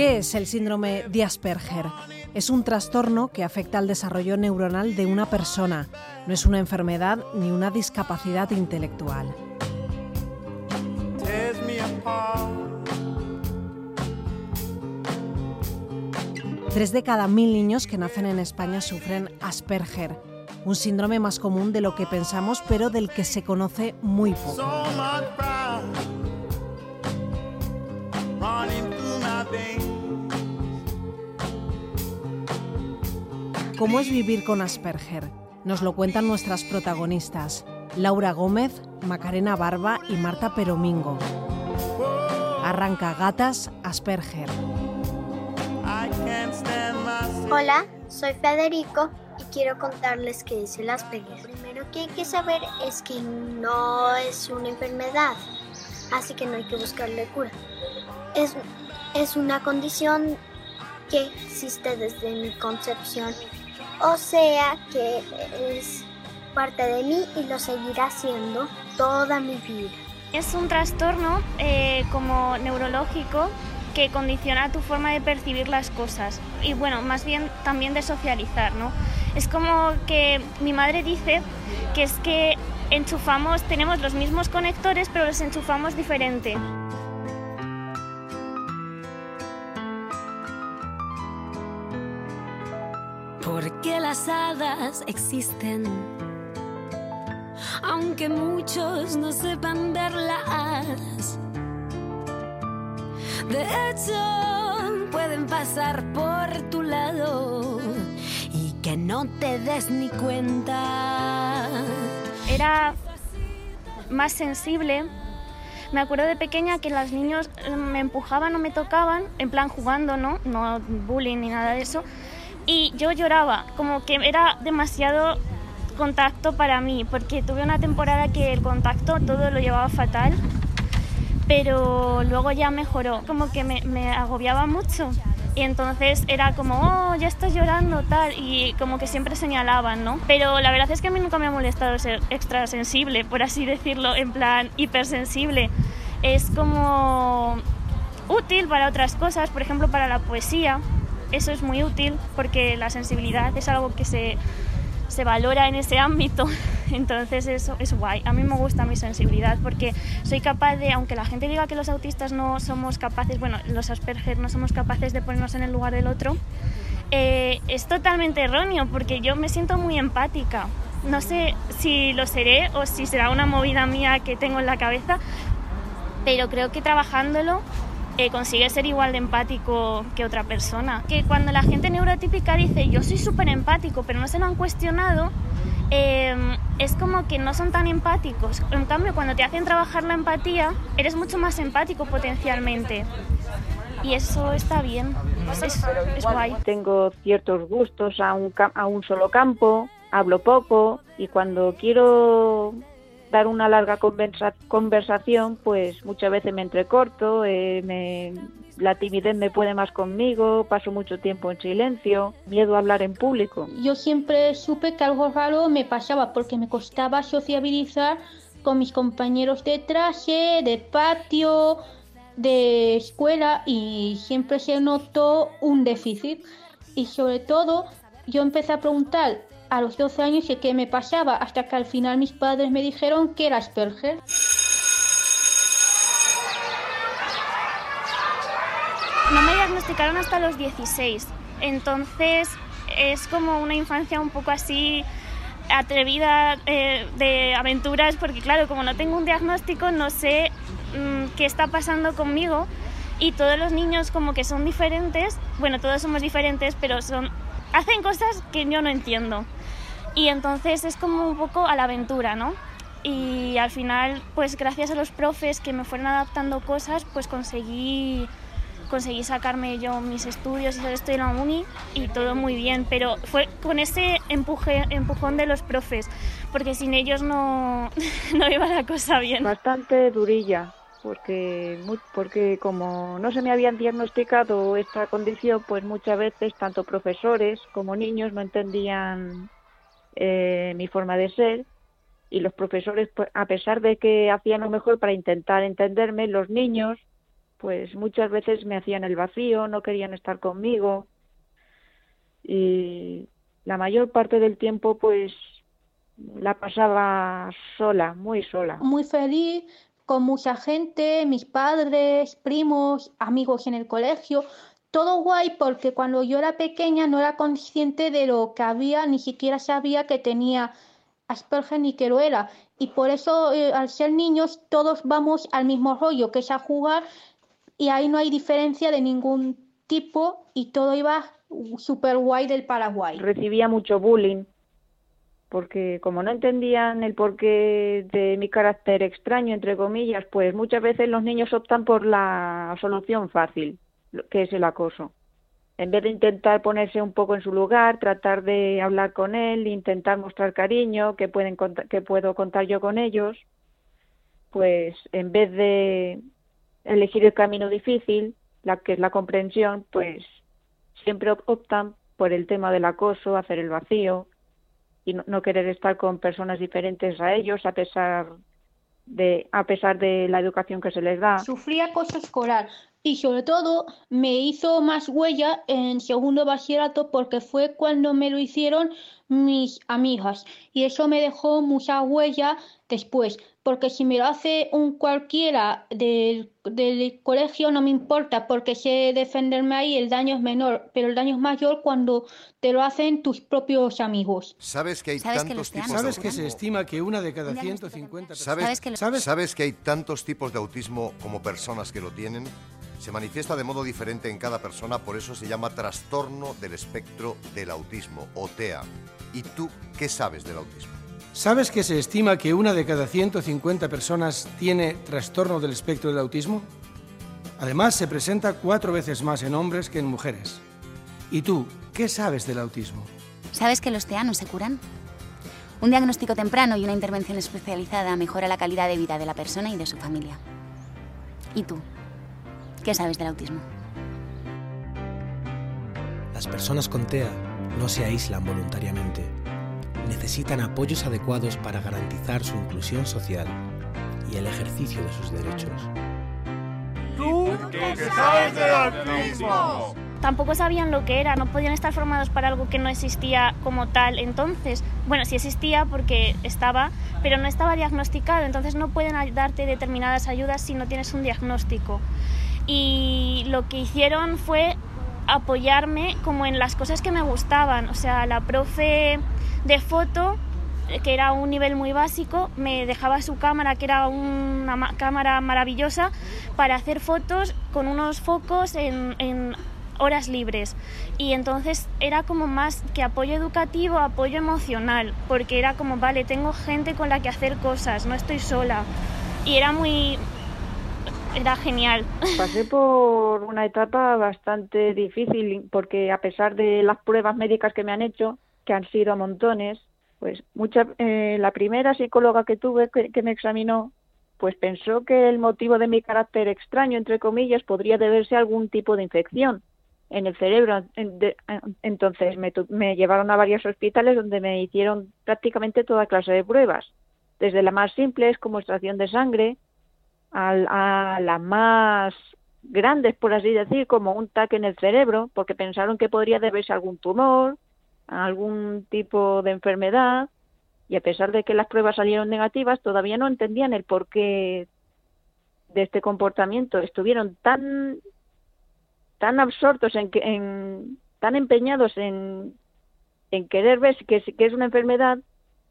¿Qué es el síndrome de Asperger? Es un trastorno que afecta al desarrollo neuronal de una persona. No es una enfermedad ni una discapacidad intelectual. Tres de cada mil niños que nacen en España sufren Asperger, un síndrome más común de lo que pensamos, pero del que se conoce muy poco. ¿Cómo es vivir con Asperger? Nos lo cuentan nuestras protagonistas, Laura Gómez, Macarena Barba y Marta Peromingo. Arranca Gatas Asperger. Hola, soy Federico y quiero contarles qué es el Asperger. Lo primero que hay que saber es que no es una enfermedad, así que no hay que buscarle cura. Es, es una condición que existe desde mi concepción, o sea que es parte de mí y lo seguirá siendo toda mi vida. Es un trastorno eh, como neurológico que condiciona tu forma de percibir las cosas y bueno, más bien también de socializar, ¿no? Es como que mi madre dice que es que enchufamos, tenemos los mismos conectores pero los enchufamos diferente. Hadas existen, aunque muchos no sepan verlas de hecho, pueden pasar por tu lado y que no te des ni cuenta. Era más sensible. Me acuerdo de pequeña que los niños eh, me empujaban o me tocaban, en plan jugando, ¿no? No bullying ni nada de eso. Y yo lloraba, como que era demasiado contacto para mí, porque tuve una temporada que el contacto todo lo llevaba fatal pero luego ya mejoró, como que me, agobiaba mucho. Y entonces era como, oh, ya estás llorando, tal, y como que siempre señalaban, ¿no? Pero la verdad es que a mí nunca me ha molestado ser extra sensible, por así decirlo, en plan hipersensible. Es como útil para otras cosas, por ejemplo, para la poesía. Eso es muy útil porque la sensibilidad es algo que se se valora en ese ámbito. Entonces eso es guay. A mí me gusta mi sensibilidad porque soy capaz de, aunque la gente diga que los autistas no somos capaces, bueno, los Asperger no somos capaces de ponernos en el lugar del otro, eh, es totalmente erróneo porque yo me siento muy empática. No sé si lo seré o si será una movida mía que tengo en la cabeza, pero creo que trabajándolo consigue ser igual de empático que otra persona. Que cuando la gente neurotípica dice yo soy súper empático, pero no se lo han cuestionado, em, es como que no son tan empáticos. En cambio, cuando te hacen trabajar la empatía, eres mucho más empático potencialmente. Y eso está bien, es, es guay. Tengo ciertos gustos a un, a un solo campo, hablo poco y cuando quiero dar una larga conversación, pues muchas veces me entrecorto, eh, la timidez me puede más conmigo, paso mucho tiempo en silencio, miedo a hablar en público. Yo siempre supe que algo raro me pasaba porque me costaba sociabilizar con mis compañeros de traje, de patio, de escuela y siempre se notó un déficit. Y sobre todo yo empecé a preguntar a los 12 años que qué me pasaba, hasta que al final mis padres me dijeron que era Asperger. No me diagnosticaron hasta los 16, entonces es como una infancia un poco así atrevida eh, de aventuras, porque claro, como no tengo un diagnóstico, no sé mm, qué está pasando conmigo y todos los niños como que son diferentes, bueno, todos somos diferentes, pero son hacen cosas que yo no entiendo. Y entonces es como un poco a la aventura, ¿no? Y al final, pues gracias a los profes que me fueron adaptando cosas, pues conseguí, conseguí sacarme yo mis estudios y estoy en la uni y todo muy bien, pero fue con ese empuje, empujón de los profes, porque sin ellos no, no iba la cosa bien. Bastante durilla, porque, porque como no se me habían diagnosticado esta condición, pues muchas veces tanto profesores como niños no entendían eh, mi forma de ser y los profesores, pues, a pesar de que hacían lo mejor para intentar entenderme, los niños pues muchas veces me hacían el vacío, no querían estar conmigo y la mayor parte del tiempo pues la pasaba sola, muy sola. Muy feliz, con mucha gente, mis padres, primos, amigos en el colegio, todo guay porque cuando yo era pequeña no era consciente de lo que había, ni siquiera sabía que tenía Asperger ni que lo era. Y por eso eh, al ser niños todos vamos al mismo rollo, que es a jugar y ahí no hay diferencia de ningún tipo y todo iba super guay del Paraguay. Recibía mucho bullying porque como no entendían el porqué de mi carácter extraño, entre comillas, pues muchas veces los niños optan por la solución fácil, que es el acoso. En vez de intentar ponerse un poco en su lugar, tratar de hablar con él, intentar mostrar cariño, que, pueden que puedo contar yo con ellos, pues en vez de elegir el camino difícil, la que es la comprensión, pues siempre optan por el tema del acoso, hacer el vacío, y no, querer estar con personas diferentes a ellos a pesar de a pesar de la educación que se les da. Sufría acoso escolar y sobre todo me hizo más huella en segundo bachillerato porque fue cuando me lo hicieron mis amigas y eso me dejó mucha huella después porque si me lo hace un cualquiera del, del, colegio no me importa, porque sé defenderme ahí, el daño es menor, pero el daño es mayor cuando te lo hacen tus propios amigos. ¿Sabes que hay tantos tipos ¿Sabes que se estima que una de cada 150 ¿Sabes, ¿Sabes, ¿Sabes que hay tantos tipos de autismo como personas que lo tienen? Se manifiesta de modo diferente en cada persona, por eso se llama trastorno del espectro del autismo, o TEA. ¿Y tú qué sabes del autismo? ¿Sabes que se estima que una de cada 150 personas tiene trastorno del espectro del autismo? Además, se presenta cuatro veces más en hombres que en mujeres. ¿Y tú, qué sabes del autismo? ¿Sabes que los TEA no se curan? Un diagnóstico temprano y una intervención especializada mejora la calidad de vida de la persona y de su familia. ¿Y tú? ¿Qué sabes del autismo? Las personas con TEA no se aíslan voluntariamente necesitan apoyos adecuados para garantizar su inclusión social y el ejercicio de sus derechos. ¿Tú qué sabes del autismo? Tampoco sabían lo que era, no podían estar formados para algo que no existía como tal entonces. Bueno, sí existía porque estaba, pero no estaba diagnosticado, entonces no pueden darte determinadas ayudas si no tienes un diagnóstico. Y lo que hicieron fue apoyarme como en las cosas que me gustaban, o sea, la profe de foto, que era un nivel muy básico, me dejaba su cámara, que era una cámara maravillosa, para hacer fotos con unos focos en, horas libres. Y entonces era como más que apoyo educativo, apoyo emocional, porque era como, vale, tengo gente con la que hacer cosas, no estoy sola. Y era muy, era genial. Pasé por una etapa bastante difícil porque a pesar de las pruebas médicas que me han hecho, que han sido montones, pues mucha, eh, la primera psicóloga que tuve que, me examinó, pues pensó que el motivo de mi carácter extraño, entre comillas, podría deberse a algún tipo de infección en el cerebro. Entonces me, me llevaron a varios hospitales donde me hicieron prácticamente toda clase de pruebas, desde la más simples como extracción de sangre, a, a las más grandes, por así decir, como un TAC en el cerebro, porque pensaron que podría deberse a algún tumor, algún tipo de enfermedad y a pesar de que las pruebas salieron negativas, todavía no entendían el porqué de este comportamiento. Estuvieron tan tan absortos en, en tan empeñados en, en querer ver que, que es una enfermedad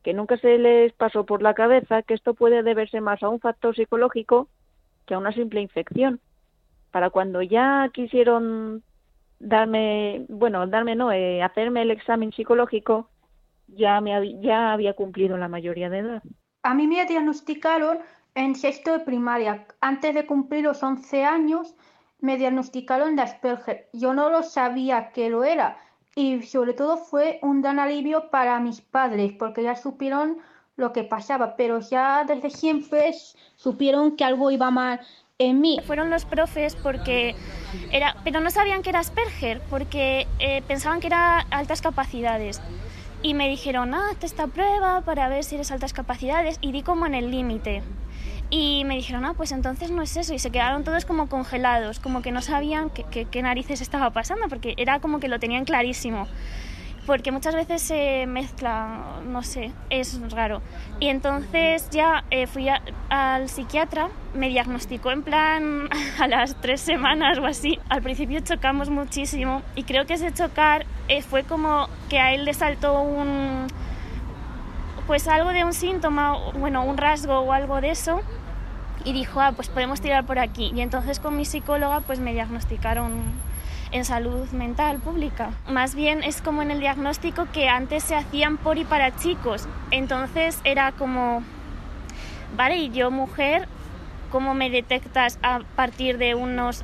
que nunca se les pasó por la cabeza que esto puede deberse más a un factor psicológico que a una simple infección. Para cuando ya quisieron darme, bueno, darme no, eh, hacerme el examen psicológico, ya, me, ya había cumplido la mayoría de edad. A mí me diagnosticaron en sexto de primaria. Antes de cumplir los 11 años, me diagnosticaron de Asperger. Yo no lo sabía que lo era. Y sobre todo fue un gran alivio para mis padres, porque ya supieron lo que pasaba, pero ya desde siempre supieron que algo iba mal en mí. Fueron los profes porque era, pero no sabían que era Asperger, porque eh, pensaban que era altas capacidades. Y me dijeron, ah, hazte esta prueba para ver si eres altas capacidades, y di como en el límite. Y me dijeron, ah, pues entonces no es eso. Y se quedaron todos como congelados, como que no sabían qué narices estaba pasando, porque era como que lo tenían clarísimo. Porque muchas veces se mezcla, no sé, es raro. Y entonces ya eh, fui al psiquiatra, me diagnosticó en plan a las tres semanas o así. Al principio chocamos muchísimo y creo que ese chocar eh, fue como que a él le saltó un pues algo de un síntoma, bueno, un rasgo o algo de eso y dijo, ah, pues podemos tirar por aquí. Y entonces con mi psicóloga pues me diagnosticaron en salud mental pública. Más bien es como en el diagnóstico que antes se hacían por y para chicos. Entonces era como, vale, y yo mujer, ¿cómo me detectas a partir de unos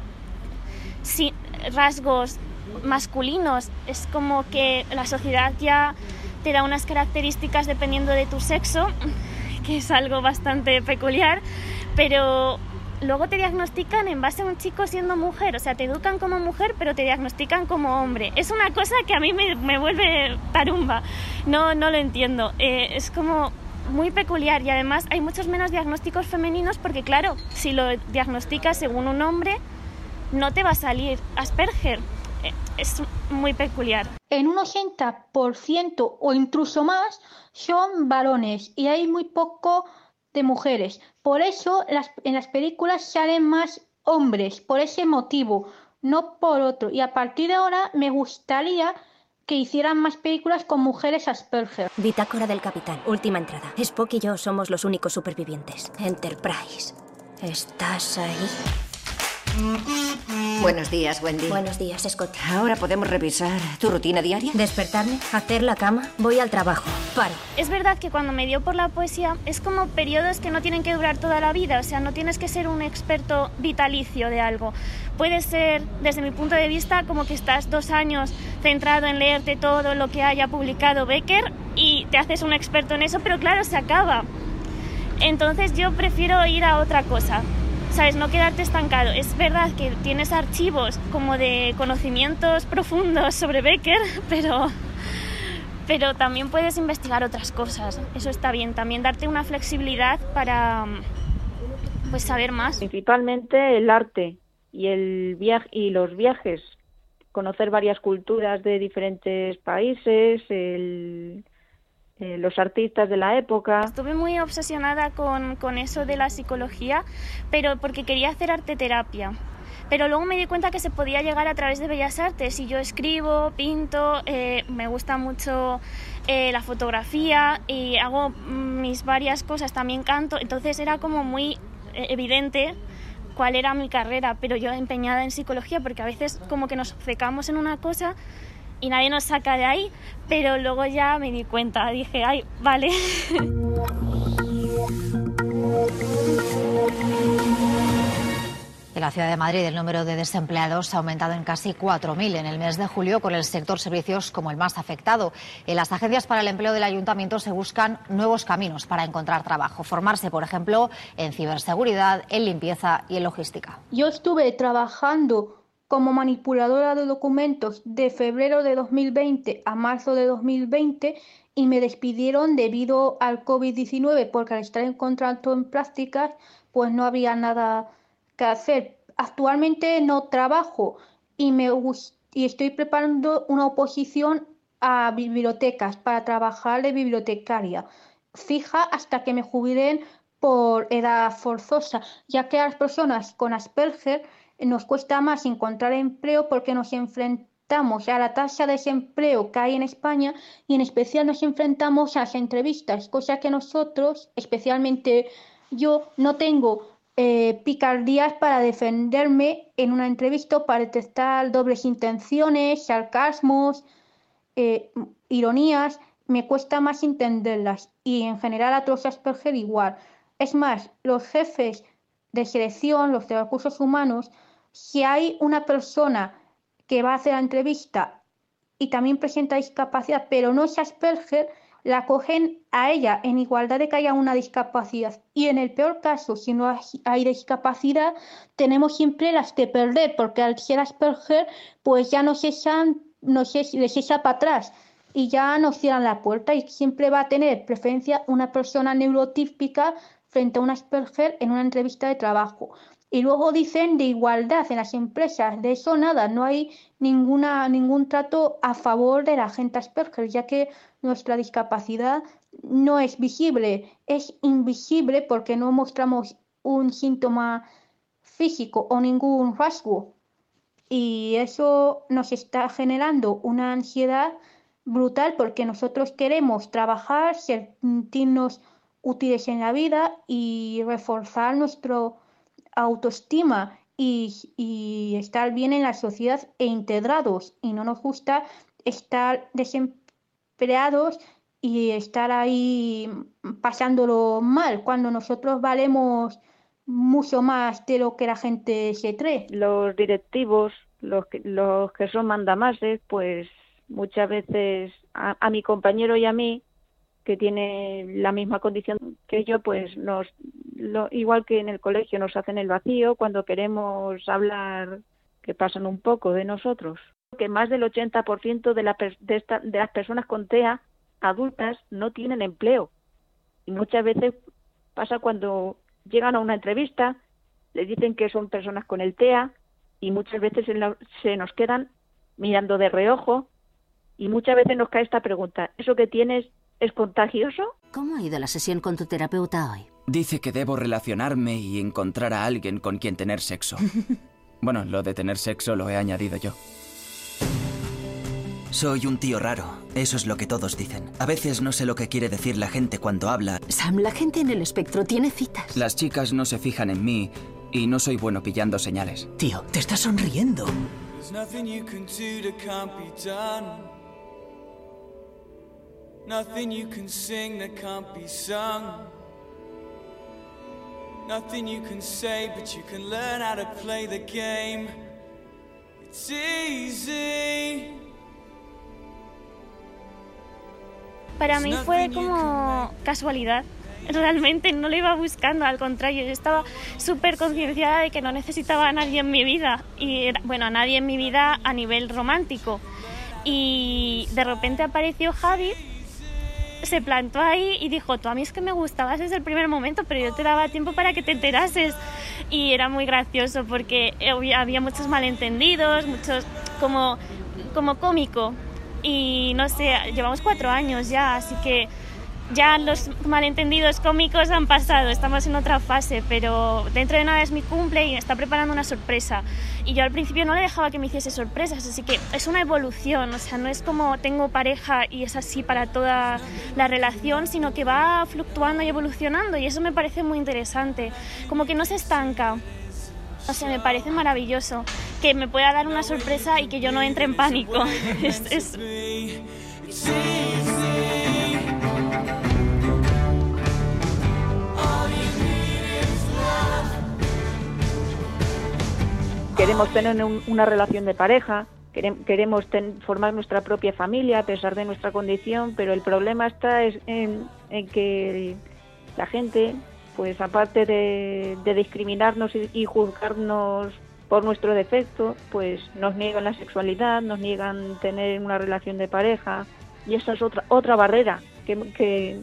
rasgos masculinos? Es como que la sociedad ya te da unas características dependiendo de tu sexo, que es algo bastante peculiar pero luego te diagnostican en base a un chico siendo mujer, o sea, te educan como mujer, pero te diagnostican como hombre. Es una cosa que a mí me, vuelve tarumba, no, no lo entiendo. Eh, es como muy peculiar y además hay muchos menos diagnósticos femeninos porque claro, si lo diagnosticas según un hombre, no te va a salir Asperger. Eh, es muy peculiar. En un 80% o incluso más son varones y hay muy poco de mujeres. Por eso en las películas salen más hombres, por ese motivo, no por otro. Y a partir de ahora me gustaría que hicieran más películas con mujeres Asperger. Bitácora del Capitán, última entrada. Spock y yo somos los únicos supervivientes. Enterprise. ¿Estás ahí? Buenos días, Wendy. Buenos días, Scott. Ahora podemos revisar tu rutina diaria. Despertarme, hacer la cama, voy al trabajo, paro. Es verdad que cuando me dio por la poesía es como periodos que no tienen que durar toda la vida, o sea, no tienes que ser un experto vitalicio de algo. Puede ser, desde mi punto de vista, como que estás dos años centrado en leerte todo lo que haya publicado Becker y te haces un experto en eso, pero claro, se acaba. Entonces yo prefiero ir a otra cosa. ¿Sabes? No quedarte estancado. Es verdad que tienes archivos como de conocimientos profundos sobre Becker, pero, pero también puedes investigar otras cosas. Eso está bien. También darte una flexibilidad para pues saber más. Principalmente el arte y el viaje y los viajes, conocer varias culturas de diferentes países, el eh, los artistas de la época. Estuve muy obsesionada con, con eso de la psicología, pero porque quería hacer arte terapia pero luego me di cuenta que se podía llegar a través de bellas artes y yo escribo, pinto, eh, me gusta mucho eh, la fotografía y hago mis varias cosas, también canto, entonces era como muy evidente cuál era mi carrera, pero yo empeñada en psicología porque a veces como que nos secamos en una cosa y nadie nos saca de ahí, pero luego ya me di cuenta, dije, ay, vale. En la ciudad de Madrid el número de desempleados ha aumentado en casi 4.000 en el mes de julio, con el sector servicios como el más afectado. En las agencias para el empleo del ayuntamiento se buscan nuevos caminos para encontrar trabajo, formarse, por ejemplo, en ciberseguridad, en limpieza y en logística. Yo estuve trabajando como manipuladora de documentos de febrero de 2020 a marzo de 2020 y me despidieron debido al COVID-19 porque al estar en contrato en prácticas pues no había nada que hacer. Actualmente no trabajo y, me, y estoy preparando una oposición a bibliotecas para trabajar de bibliotecaria fija hasta que me jubilen por edad forzosa, ya que las personas con Asperger nos cuesta más encontrar empleo porque nos enfrentamos a la tasa de desempleo que hay en España y en especial nos enfrentamos a las entrevistas, cosa que nosotros, especialmente yo, no tengo eh, picardías para defenderme en una entrevista para detectar dobles intenciones, sarcasmos, eh, ironías, me cuesta más entenderlas y en general a todos Asperger igual. Es más, los jefes de selección, los de recursos humanos, si hay una persona que va a hacer la entrevista y también presenta discapacidad, pero no es Asperger, la cogen a ella en igualdad de que haya una discapacidad. Y en el peor caso, si no hay discapacidad, tenemos siempre las que perder, porque al ser Asperger, pues ya no se no se les echa para atrás y ya nos cierran la puerta y siempre va a tener preferencia una persona neurotípica frente a un Asperger en una entrevista de trabajo. Y luego dicen de igualdad en las empresas. De eso nada, no hay ninguna, ningún trato a favor de la gente Asperger, ya que nuestra discapacidad no es visible, es invisible porque no mostramos un síntoma físico o ningún rasgo. Y eso nos está generando una ansiedad brutal porque nosotros queremos trabajar, sentirnos útiles en la vida y reforzar nuestra autoestima y, estar bien en la sociedad e integrados. Y no nos gusta estar desempleados y estar ahí pasándolo mal cuando nosotros valemos mucho más de lo que la gente se cree. Los directivos, los que, los que son mandamases, pues muchas veces a, mi compañero y a mí, que tiene la misma condición que yo, pues nos, lo, igual que en el colegio, nos hacen el vacío cuando queremos hablar, que pasan un poco de nosotros. Que más del 80% de, la, de, esta, de las personas con TEA adultas no tienen empleo. Y muchas veces pasa cuando llegan a una entrevista, le dicen que son personas con el TEA y muchas veces se nos quedan mirando de reojo y muchas veces nos cae esta pregunta, ¿eso que tienes es contagioso? ¿Cómo ha ido la sesión con tu terapeuta hoy? Dice que debo relacionarme y encontrar a alguien con quien tener sexo. bueno, lo de tener sexo lo he añadido yo. Soy un tío raro, eso es lo que todos dicen. A veces no sé lo que quiere decir la gente cuando habla. Sam, la gente en el espectro tiene citas. Las chicas no se fijan en mí y no soy bueno pillando señales. Tío, te estás sonriendo. Nothing you can sing that can't be sung. Nothing you can say, but you can learn how to play the game. It's easy. Para mí fue como casualidad. Realmente no lo iba buscando, al contrario, yo estaba súper concienciada de que no necesitaba a nadie en mi vida. Y bueno, a nadie en mi vida a nivel romántico. Y de repente apareció Javi se plantó ahí y dijo, tú a mí es que me gustabas desde el primer momento, pero yo te daba tiempo para que te enterases. Y era muy gracioso porque había muchos malentendidos, muchos como, como cómico. Y no sé, llevamos cuatro años ya, así que ya los malentendidos cómicos han pasado, estamos en otra fase, pero dentro de nada es mi cumple y está preparando una sorpresa. Y yo al principio no le dejaba que me hiciese sorpresas, así que es una evolución, o sea, no es como tengo pareja y es así para toda la relación, sino que va fluctuando y evolucionando y eso me parece muy interesante, como que no se estanca. O sea, me parece maravilloso que me pueda dar una sorpresa y que yo no entre en pánico. queremos tener una relación de pareja, queremos formar nuestra propia familia a pesar de nuestra condición, pero el problema está en, que la gente, pues aparte de, discriminarnos y, juzgarnos por nuestro defecto, pues nos niegan la sexualidad, nos niegan tener una relación de pareja y esa es otra otra barrera que,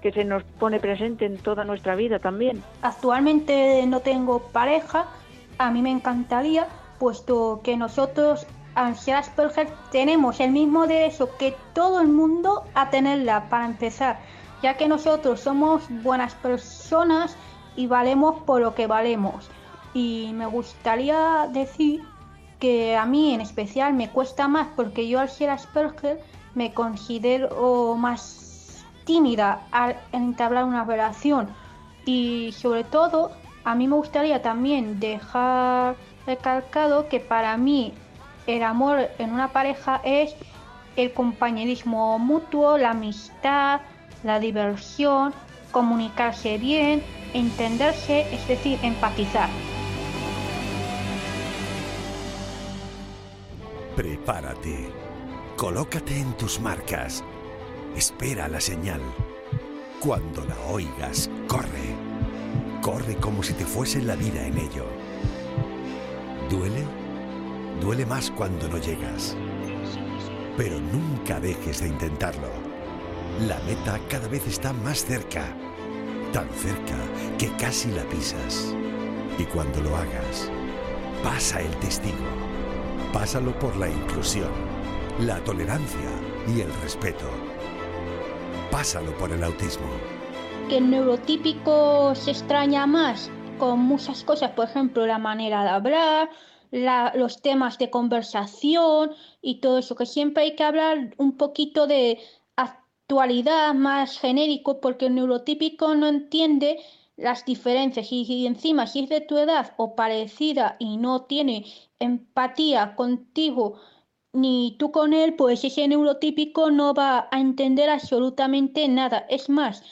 que se nos pone presente en toda nuestra vida también. Actualmente no tengo pareja, a mí me encantaría, puesto que nosotros, ansiedad Asperger, tenemos el mismo derecho que todo el mundo a tenerla para empezar, ya que nosotros somos buenas personas y valemos por lo que valemos. Y me gustaría decir que a mí en especial me cuesta más porque yo al ser me considero más tímida al entablar una relación y sobre todo a mí me gustaría también dejar recalcado que para mí el amor en una pareja es el compañerismo mutuo, la amistad, la diversión, comunicarse bien, entenderse, es decir, empatizar. Prepárate. Colócate en tus marcas. Espera la señal. Cuando la oigas, corre. Corre como si te fuese la vida en ello. ¿Duele? Duele más cuando no llegas. Pero nunca dejes de intentarlo. La meta cada vez está más cerca. tan cerca que casi la pisas. Y cuando lo hagas, pasa el testigo. Pásalo por la inclusión, la tolerancia y el respeto. Pásalo por el autismo. Que el neurotípico se extraña más con muchas cosas, por ejemplo, la manera de hablar, los temas de conversación y todo eso, que siempre hay que hablar un poquito de actualidad más genérico porque el neurotípico no entiende las diferencias y, encima si es de tu edad o parecida y no tiene empatía contigo ni tú con él, pues ese neurotípico no va a entender absolutamente nada. Es más,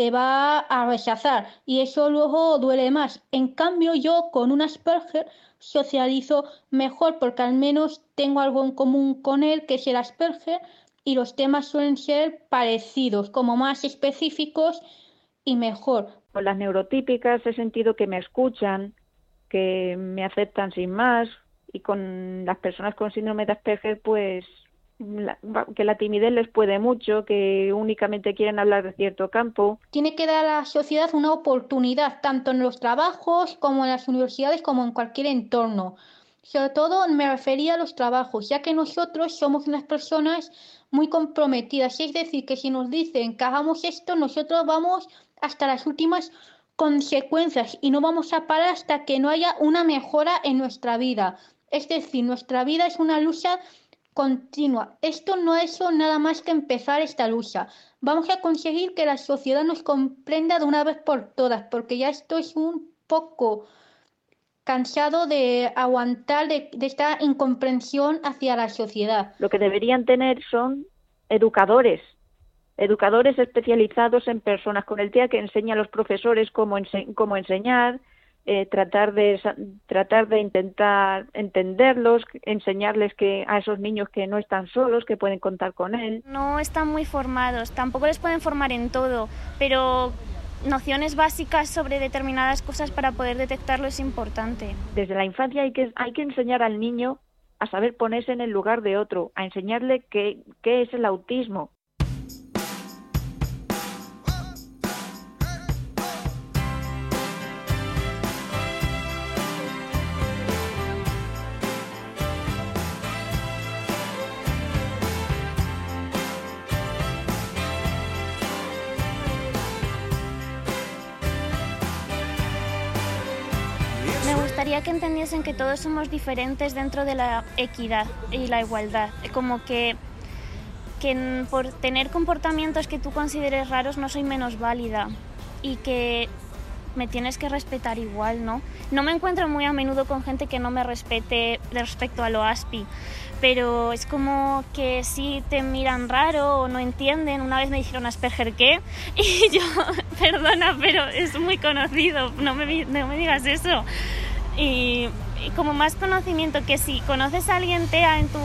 te va a rechazar y eso luego duele más. En cambio, yo con un Asperger socializo mejor porque al menos tengo algo en común con él, que es el Asperger, y los temas suelen ser parecidos, como más específicos y mejor. Con las neurotípicas he sentido que me escuchan, que me aceptan sin más, y con las personas con síndrome de Asperger, pues que la timidez les puede mucho, que únicamente quieren hablar de cierto campo. Tiene que dar a la sociedad una oportunidad, tanto en los trabajos como en las universidades, como en cualquier entorno. Sobre todo me refería a los trabajos, ya que nosotros somos unas personas muy comprometidas. Es decir, que si nos dicen que hagamos esto, nosotros vamos hasta las últimas consecuencias y no vamos a parar hasta que no haya una mejora en nuestra vida. Es decir, nuestra vida es una lucha continua. Esto no es nada más que empezar esta lucha. Vamos a conseguir que la sociedad nos comprenda de una vez por todas, porque ya estoy un poco cansado de aguantar de, esta incomprensión hacia la sociedad. Lo que deberían tener son educadores, educadores especializados en personas con el TEA que enseñan a los profesores cómo enseñar, eh, tratar de tratar de intentar entenderlos, enseñarles que a esos niños que no están solos, que pueden contar con él. No están muy formados, tampoco les pueden formar en todo, pero nociones básicas sobre determinadas cosas para poder detectarlo es importante. Desde la infancia hay que hay que enseñar al niño a saber ponerse en el lugar de otro, a enseñarle qué, qué es el autismo, que entendiesen que todos somos diferentes dentro de la equidad y la igualdad. Como que, que por tener comportamientos que tú consideres raros no soy menos válida y que me tienes que respetar igual, ¿no? No me encuentro muy a menudo con gente que no me respete respecto a lo ASPI, pero es como que si te miran raro o no entienden. Una vez me dijeron Asperger qué y yo, perdona, pero es muy conocido, no me, no me digas eso y, como más conocimiento que si conoces a alguien TEA en tu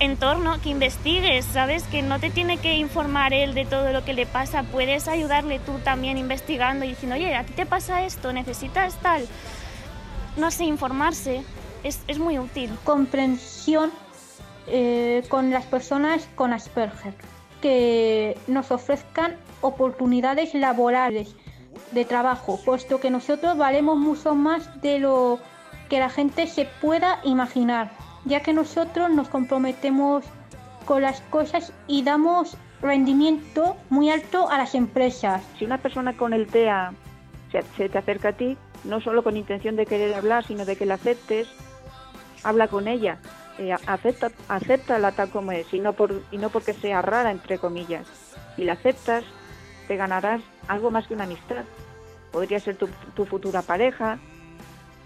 entorno, que investigues, ¿sabes? Que no te tiene que informar él de todo lo que le pasa, puedes ayudarle tú también investigando y diciendo, oye, a ti te pasa esto, necesitas tal. No sé, informarse es, es muy útil. Comprensión eh, con las personas con Asperger, que nos ofrezcan oportunidades laborales de trabajo, puesto que nosotros valemos mucho más de lo que la gente se pueda imaginar, ya que nosotros nos comprometemos con las cosas y damos rendimiento muy alto a las empresas. Si una persona con el TEA se, te acerca a ti, no solo con intención de querer hablar, sino de que la aceptes, habla con ella, eh, acepta, acepta tal como es, y no, por, y no porque sea rara, entre comillas. Si la aceptas, te ganarás algo más que una amistad. Podría ser tu, tu futura pareja,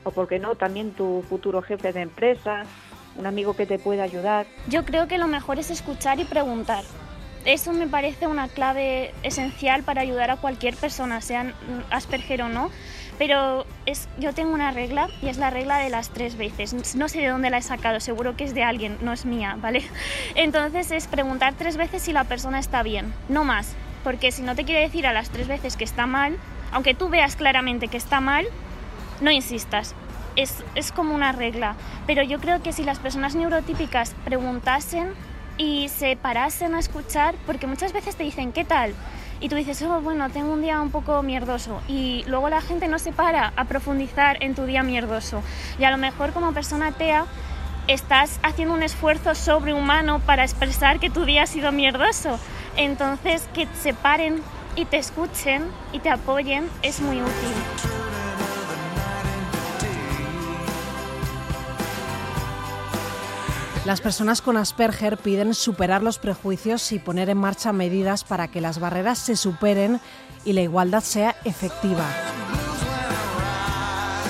o, por qué no, también tu futuro jefe de empresa, un amigo que te pueda ayudar. Yo creo que lo mejor es escuchar y preguntar. Eso me parece una clave esencial para ayudar a cualquier persona, sean Asperger o no. Pero es, yo tengo una regla y es la regla de las tres veces. No sé de dónde la he sacado, seguro que es de alguien, no es mía, ¿vale? Entonces es preguntar tres veces si la persona está bien, no más. Porque si no te quiere decir a las tres veces que está mal, aunque tú veas claramente que está mal, no insistas. Es, es como una regla. Pero yo creo que si las personas neurotípicas preguntasen y se parasen a escuchar, porque muchas veces te dicen, ¿qué tal? y tú dices, oh, bueno, tengo un día un poco mierdoso y luego la gente no se para a profundizar en tu día mierdoso y a lo mejor como persona atea estás haciendo un esfuerzo sobrehumano para expresar que tu día ha sido mierdoso. Entonces, que se paren y te escuchen y te apoyen es muy útil. Las personas con Asperger piden superar los prejuicios y poner en marcha medidas para que las barreras se superen y la igualdad sea efectiva.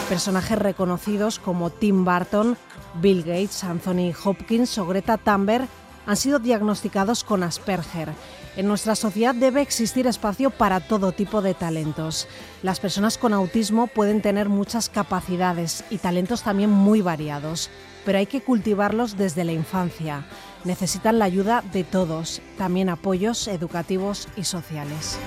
Personajes reconocidos como Tim Burton, Bill Gates, Anthony Hopkins o Greta Thunberg han sido diagnosticados con Asperger. En nuestra sociedad debe existir espacio para todo tipo de talentos. Las personas con autismo pueden tener muchas capacidades y talentos también muy variados pero hay que cultivarlos desde la infancia. Necesitan la ayuda de todos, también apoyos educativos y sociales.